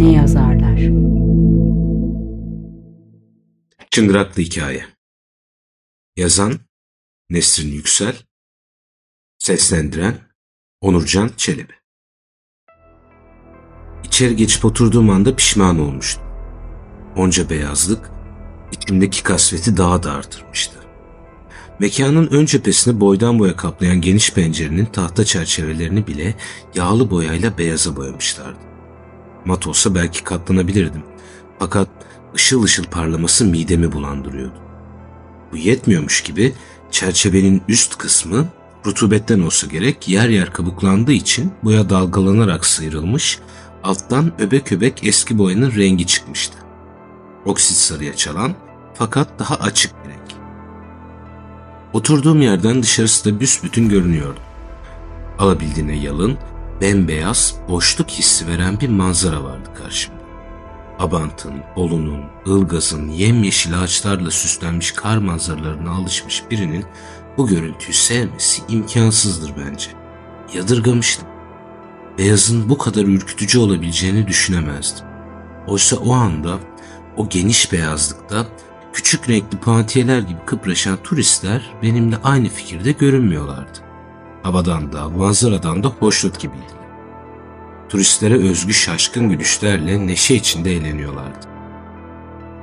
ne yazarlar? Çıngıraklı Hikaye Yazan Nesrin Yüksel Seslendiren Onurcan Çelebi İçeri geçip oturduğum anda pişman olmuştum. Onca beyazlık içimdeki kasveti daha da artırmıştı. Mekanın ön cephesini boydan boya kaplayan geniş pencerenin tahta çerçevelerini bile yağlı boyayla beyaza boyamışlardı. Mat olsa belki katlanabilirdim. Fakat ışıl ışıl parlaması midemi bulandırıyordu. Bu yetmiyormuş gibi çerçevenin üst kısmı rutubetten olsa gerek yer yer kabuklandığı için boya dalgalanarak sıyrılmış, alttan öbek öbek eski boyanın rengi çıkmıştı. Oksit sarıya çalan fakat daha açık bir renk. Oturduğum yerden dışarısı da büsbütün görünüyordu. Alabildiğine yalın, bembeyaz, boşluk hissi veren bir manzara vardı karşımda. Abant'ın, Bolu'nun, Ilgaz'ın yemyeşil ağaçlarla süslenmiş kar manzaralarına alışmış birinin bu görüntüyü sevmesi imkansızdır bence. Yadırgamıştım. Beyazın bu kadar ürkütücü olabileceğini düşünemezdim. Oysa o anda, o geniş beyazlıkta küçük renkli pantiyeler gibi kıpraşan turistler benimle aynı fikirde görünmüyorlardı. Havadan da, manzaradan da hoşnut gibiydiler. Turistlere özgü şaşkın gülüşlerle neşe içinde eğleniyorlardı.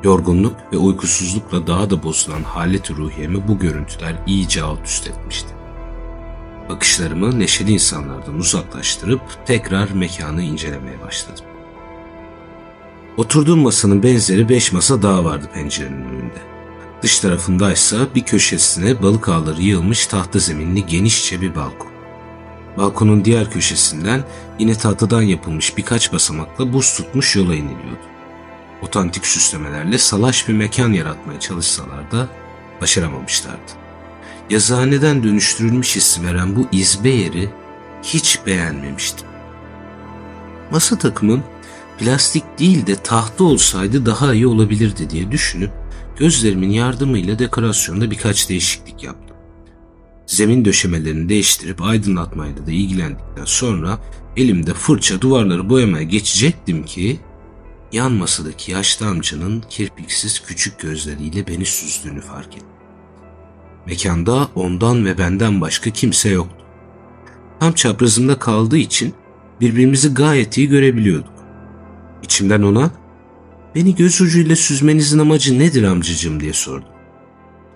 Yorgunluk ve uykusuzlukla daha da bozulan halet ruhiyemi bu görüntüler iyice alt üst etmişti. Bakışlarımı neşeli insanlardan uzaklaştırıp tekrar mekanı incelemeye başladım. Oturduğum masanın benzeri beş masa daha vardı pencerenin önünde. Dış tarafındaysa bir köşesine balık ağları yığılmış tahta zeminli genişçe bir balkon. Balkonun diğer köşesinden yine tahtadan yapılmış birkaç basamakla buz tutmuş yola iniliyordu. Otantik süslemelerle salaş bir mekan yaratmaya çalışsalar da başaramamışlardı. Yazıhaneden dönüştürülmüş hissi veren bu izbe yeri hiç beğenmemiştim. Masa takımım plastik değil de tahta olsaydı daha iyi olabilirdi diye düşünüp gözlerimin yardımıyla dekorasyonda birkaç değişiklik yaptım. Zemin döşemelerini değiştirip aydınlatmayla da ilgilendikten sonra elimde fırça duvarları boyamaya geçecektim ki yan masadaki yaşlı amcanın kirpiksiz küçük gözleriyle beni süzdüğünü fark ettim. Mekanda ondan ve benden başka kimse yoktu. Tam çaprazımda kaldığı için birbirimizi gayet iyi görebiliyorduk. İçimden ona beni göz ucuyla süzmenizin amacı nedir amcacığım diye sordum.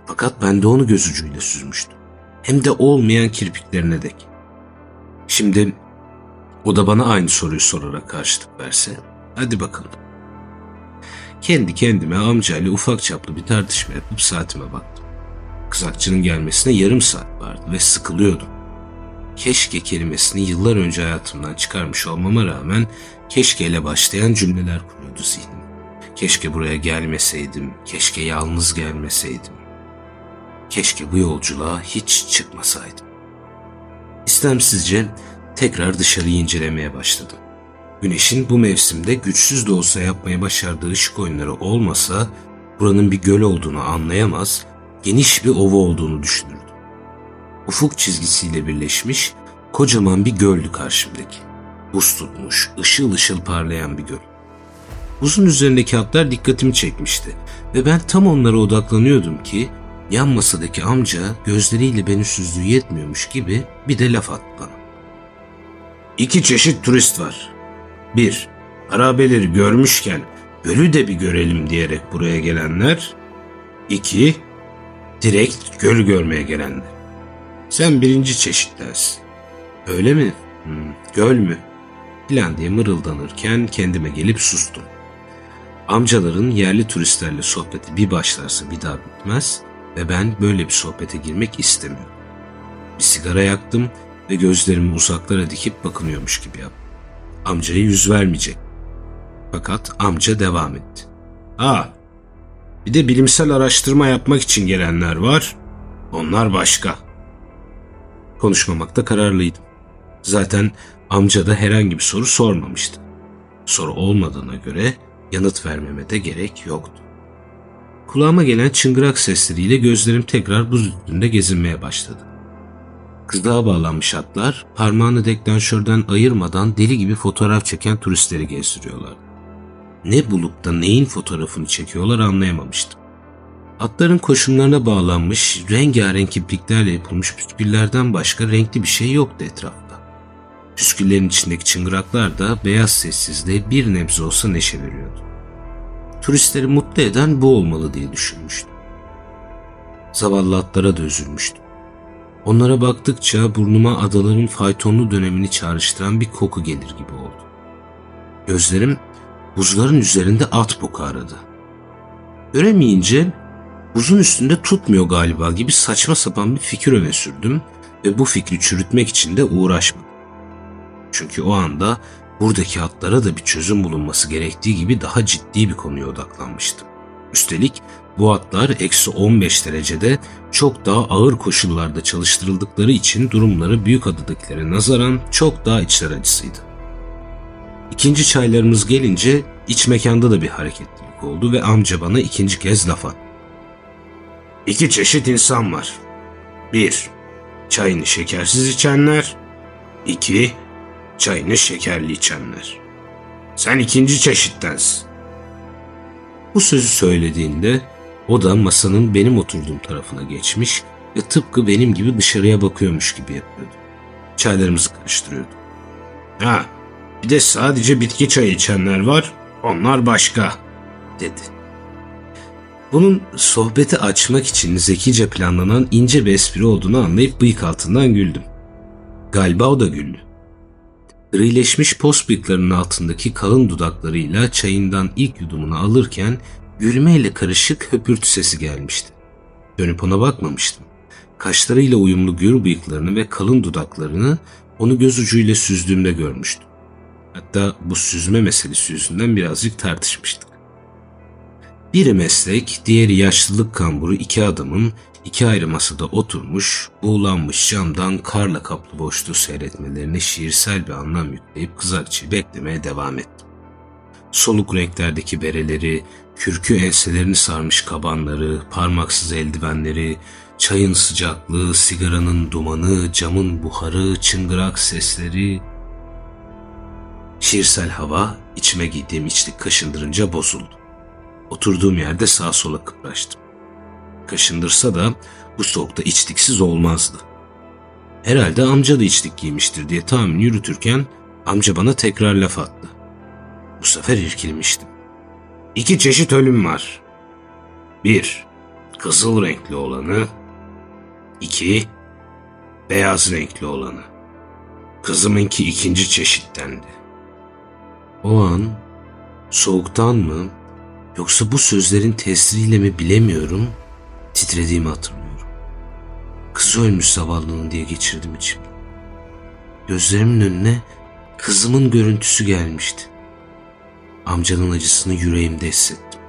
Fakat ben de onu göz ucuyla süzmüştüm. Hem de olmayan kirpiklerine dek. Şimdi o da bana aynı soruyu sorarak karşılık verse hadi bakalım. Kendi kendime amcayla ufak çaplı bir tartışma yapıp saatime baktım. Kızakçının gelmesine yarım saat vardı ve sıkılıyordum. Keşke kelimesini yıllar önce hayatımdan çıkarmış olmama rağmen keşkeyle başlayan cümleler kuruyordu zihnim. Keşke buraya gelmeseydim, keşke yalnız gelmeseydim. Keşke bu yolculuğa hiç çıkmasaydım. İstemsizce tekrar dışarıyı incelemeye başladım. Güneşin bu mevsimde güçsüz de olsa yapmaya başardığı ışık oyunları olmasa buranın bir göl olduğunu anlayamaz, geniş bir ova olduğunu düşünürdüm. Ufuk çizgisiyle birleşmiş kocaman bir göldü karşımdaki. Buz tutmuş, ışıl ışıl parlayan bir göl. Buzun üzerindeki hatlar dikkatimi çekmişti ve ben tam onlara odaklanıyordum ki yan masadaki amca gözleriyle beni süzdüğü yetmiyormuş gibi bir de laf attı bana. İki çeşit turist var. Bir, harabeleri görmüşken gölü de bir görelim diyerek buraya gelenler. İki, direkt gölü görmeye gelenler. Sen birinci çeşittensin. Öyle mi? Hmm, göl mü? Plan diye mırıldanırken kendime gelip sustum. Amcaların yerli turistlerle sohbeti bir başlarsa bir daha bitmez ve ben böyle bir sohbete girmek istemiyorum. Bir sigara yaktım ve gözlerimi uzaklara dikip bakınıyormuş gibi yaptım. Amcaya yüz vermeyecek. Fakat amca devam etti. Ha, bir de bilimsel araştırma yapmak için gelenler var. Onlar başka. Konuşmamakta kararlıydım. Zaten amca da herhangi bir soru sormamıştı. Soru olmadığına göre yanıt vermeme de gerek yoktu. Kulağıma gelen çıngırak sesleriyle gözlerim tekrar buz üstünde gezinmeye başladı. Kızdağa bağlanmış atlar parmağını deklanşörden ayırmadan deli gibi fotoğraf çeken turistleri gezdiriyorlar. ne bulup da neyin fotoğrafını çekiyorlar anlayamamıştım. Atların koşumlarına bağlanmış rengarenk ipliklerle yapılmış püsküllerden başka renkli bir şey yoktu etrafta. Püsküllerin içindeki çıngıraklar da beyaz sessizliğe bir nebze olsa neşe veriyordu. Turistleri mutlu eden bu olmalı diye düşünmüştüm. Zavallı atlara da üzülmüştüm. Onlara baktıkça burnuma adaların faytonlu dönemini çağrıştıran bir koku gelir gibi oldu. Gözlerim buzların üzerinde at boku aradı. Göremeyince buzun üstünde tutmuyor galiba gibi saçma sapan bir fikir öne sürdüm ve bu fikri çürütmek için de uğraşmadım. Çünkü o anda buradaki atlara da bir çözüm bulunması gerektiği gibi daha ciddi bir konuya odaklanmıştım. Üstelik bu atlar eksi 15 derecede çok daha ağır koşullarda çalıştırıldıkları için durumları büyük adadakilere nazaran çok daha içler acısıydı. İkinci çaylarımız gelince iç mekanda da bir hareketlilik oldu ve amca bana ikinci kez laf attı. İki çeşit insan var. Bir, çayını şekersiz içenler. İki, çayını şekerli içenler. Sen ikinci çeşittensin. Bu sözü söylediğinde o da masanın benim oturduğum tarafına geçmiş ve tıpkı benim gibi dışarıya bakıyormuş gibi yapıyordu. Çaylarımızı karıştırıyordu. Ha, bir de sadece bitki çayı içenler var, onlar başka, dedi. Bunun sohbeti açmak için zekice planlanan ince bir espri olduğunu anlayıp bıyık altından güldüm. Galiba o da güldü. Grileşmiş bıyıklarının altındaki kalın dudaklarıyla çayından ilk yudumunu alırken gülmeyle karışık höpürtü sesi gelmişti. Dönüp ona bakmamıştım. Kaşlarıyla uyumlu gür bıyıklarını ve kalın dudaklarını onu göz ucuyla süzdüğümde görmüştüm. Hatta bu süzme meselesi yüzünden birazcık tartışmıştık. Biri meslek, diğeri yaşlılık kamburu iki adamın iki ayrı masada oturmuş, buğulanmış camdan karla kaplı boşluğu seyretmelerine şiirsel bir anlam yükleyip kızakçıyı beklemeye devam ettim. Soluk renklerdeki bereleri, kürkü enselerini sarmış kabanları, parmaksız eldivenleri, çayın sıcaklığı, sigaranın dumanı, camın buharı, çıngırak sesleri... Şiirsel hava içime giydiğim içlik kaşındırınca bozuldu. Oturduğum yerde sağa sola kıpraştım. Kaşındırsa da bu soğukta içliksiz olmazdı. Herhalde amca da içlik giymiştir diye tahmin yürütürken amca bana tekrar laf attı. Bu sefer irkilmiştim. İki çeşit ölüm var. Bir, kızıl renkli olanı. İki, beyaz renkli olanı. Kızımınki ikinci çeşittendi. O an soğuktan mı yoksa bu sözlerin tesiriyle mi bilemiyorum titrediğimi hatırlıyorum. Kızı ölmüş zavallının diye geçirdim içimde. Gözlerimin önüne kızımın görüntüsü gelmişti. Amcanın acısını yüreğimde hissettim.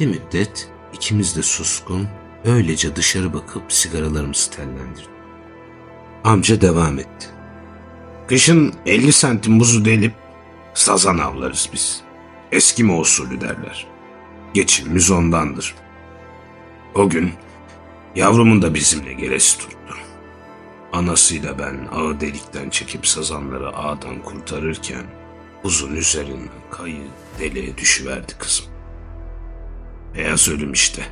Bir müddet ikimiz de suskun, öylece dışarı bakıp sigaralarımızı tellendirdik. Amca devam etti. Kışın 50 santim buzu delip sazan avlarız biz. Eskimo usulü derler. Geçimimiz ondandır. O gün yavrumun da bizimle gelesi tuttu. Anasıyla ben ağı delikten çekip sazanları ağdan kurtarırken uzun üzerinden kayı deliğe düşüverdi kızım. Beyaz ölüm işte.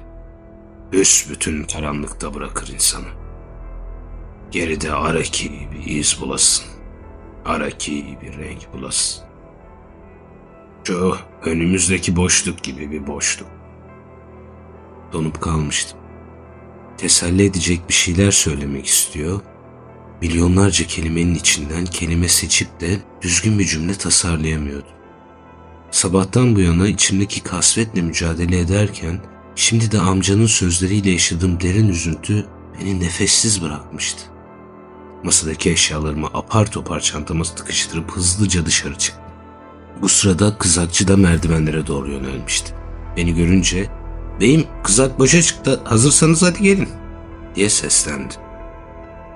Üst bütün karanlıkta bırakır insanı. Geride araki bir iz bulasın. Araki bir renk bulasın. Şu önümüzdeki boşluk gibi bir boşluk. Donup kalmıştım. Teselli edecek bir şeyler söylemek istiyor. Milyonlarca kelimenin içinden kelime seçip de düzgün bir cümle tasarlayamıyordum. Sabahtan bu yana içimdeki kasvetle mücadele ederken şimdi de amcanın sözleriyle yaşadığım derin üzüntü beni nefessiz bırakmıştı. Masadaki eşyalarımı apar topar çantama tıkıştırıp hızlıca dışarı çıktım. Bu sırada kızakçı da merdivenlere doğru yönelmişti. Beni görünce Beyim kızak boşa çıktı hazırsanız hadi gelin diye seslendi.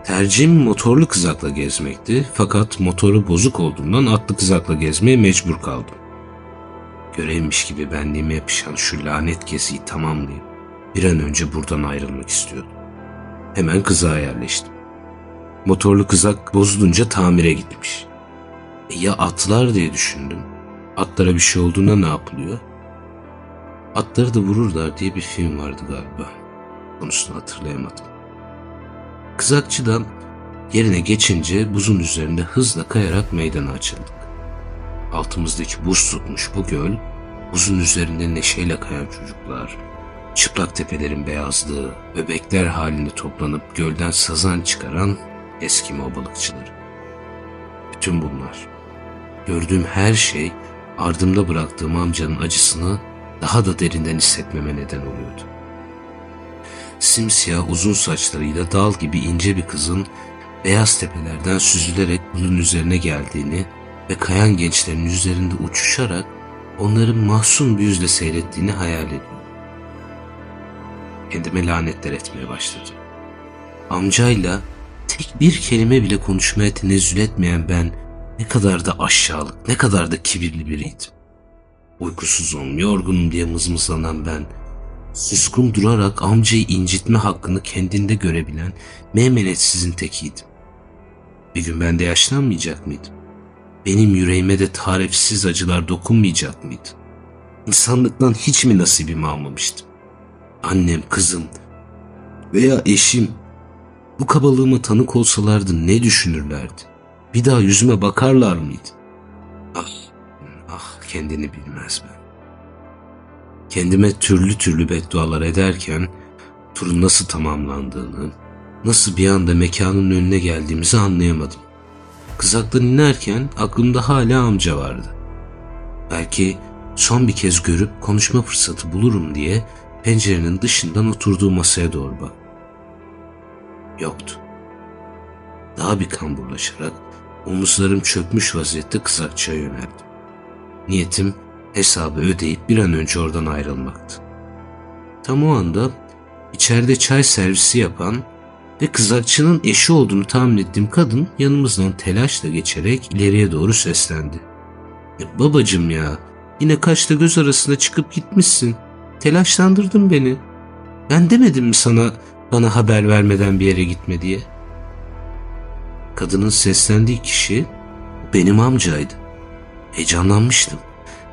Tercihim motorlu kızakla gezmekti fakat motoru bozuk olduğundan atlı kızakla gezmeye mecbur kaldım. Görevmiş gibi benliğime yapışan şu lanet geziyi tamamlayıp bir an önce buradan ayrılmak istiyordum. Hemen kızağa yerleştim. Motorlu kızak bozulunca tamire gitmiş. E ya atlar diye düşündüm. Atlara bir şey olduğunda ne yapılıyor? Atları da vururlar diye bir film vardı galiba. Konusunu hatırlayamadım. Kızakçıdan yerine geçince buzun üzerinde hızla kayarak meydana açıldık. Altımızdaki buz tutmuş bu göl, buzun üzerinde neşeyle kayan çocuklar, çıplak tepelerin beyazlığı, bebekler halinde toplanıp gölden sazan çıkaran Eskimo balıkçıları. Bütün bunlar, gördüğüm her şey ardımda bıraktığım amcanın acısını daha da derinden hissetmeme neden oluyordu. Simsiyah uzun saçlarıyla dal gibi ince bir kızın beyaz tepelerden süzülerek bunun üzerine geldiğini ve kayan gençlerin üzerinde uçuşarak onları mahzun bir yüzle seyrettiğini hayal ediyorum. Kendime lanetler etmeye başladım. Amcayla tek bir kelime bile konuşmaya tenezzül etmeyen ben ne kadar da aşağılık, ne kadar da kibirli biriydim. Uykusuzum, yorgunum diye mızmızlanan ben, suskun durarak amcayı incitme hakkını kendinde görebilen meymenetsizin tekiydim. Bir gün ben de yaşlanmayacak mıydım? Benim yüreğime de tarifsiz acılar dokunmayacak mıydı? İnsanlıktan hiç mi nasibimi almamıştım? Annem, kızım veya eşim bu kabalığıma tanık olsalardı ne düşünürlerdi? Bir daha yüzüme bakarlar mıydı? Ah, ah kendini bilmez ben. Kendime türlü türlü beddualar ederken turun nasıl tamamlandığını, nasıl bir anda mekanın önüne geldiğimizi anlayamadım. Kızaktan inerken aklımda hala amca vardı. Belki son bir kez görüp konuşma fırsatı bulurum diye pencerenin dışından oturduğu masaya doğru bak. Yoktu. Daha bir kamburlaşarak omuzlarım çökmüş vaziyette kızakçıya yöneldim. Niyetim hesabı ödeyip bir an önce oradan ayrılmaktı. Tam o anda içeride çay servisi yapan ve kızakçının eşi olduğunu tahmin ettiğim kadın yanımızdan telaşla geçerek ileriye doğru seslendi. E, babacım ya yine kaçta göz arasında çıkıp gitmişsin. Telaşlandırdın beni. Ben demedim mi sana bana haber vermeden bir yere gitme diye? Kadının seslendiği kişi benim amcaydı. Heyecanlanmıştım.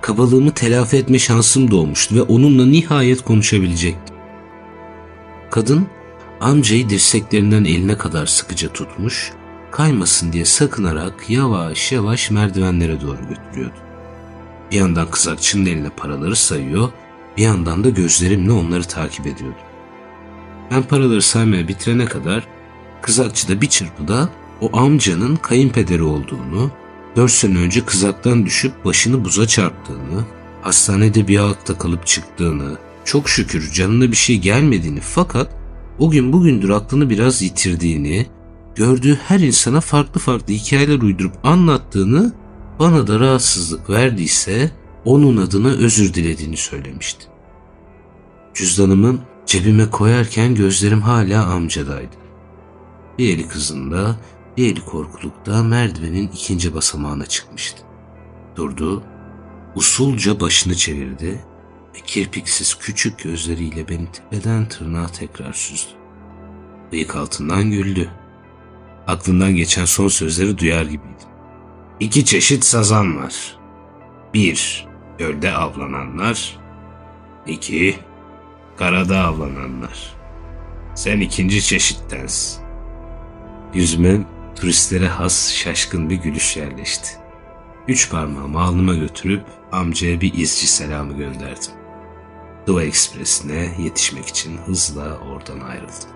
Kabalığımı telafi etme şansım doğmuştu ve onunla nihayet konuşabilecektim. Kadın amcayı dirseklerinden eline kadar sıkıca tutmuş, kaymasın diye sakınarak yavaş yavaş merdivenlere doğru götürüyordu. Bir yandan kızakçının eline paraları sayıyor, bir yandan da gözlerimle onları takip ediyordum. Ben paraları saymaya bitirene kadar kızakçı da bir çırpıda o amcanın kayınpederi olduğunu, dört sene önce kızaktan düşüp başını buza çarptığını, hastanede bir ayakta kalıp çıktığını, çok şükür canına bir şey gelmediğini fakat o gün bugündür aklını biraz yitirdiğini, gördüğü her insana farklı farklı hikayeler uydurup anlattığını, bana da rahatsızlık verdiyse onun adına özür dilediğini söylemişti. Cüzdanımı cebime koyarken gözlerim hala amcadaydı. Bir eli kızında, bir eli korkulukta merdivenin ikinci basamağına çıkmıştı. Durdu, usulca başını çevirdi ve kirpiksiz küçük gözleriyle beni tepeden tırnağa tekrar süzdü. Bıyık altından güldü. Aklından geçen son sözleri duyar gibiydim. İki çeşit sazan var. Bir, gölde avlananlar. İki, karada avlananlar. Sen ikinci çeşittensin. Yüzüme turistlere has şaşkın bir gülüş yerleşti. Üç parmağımı alnıma götürüp amcaya bir izci selamı gönderdim. Doğu Ekspresi'ne yetişmek için hızla oradan ayrıldım.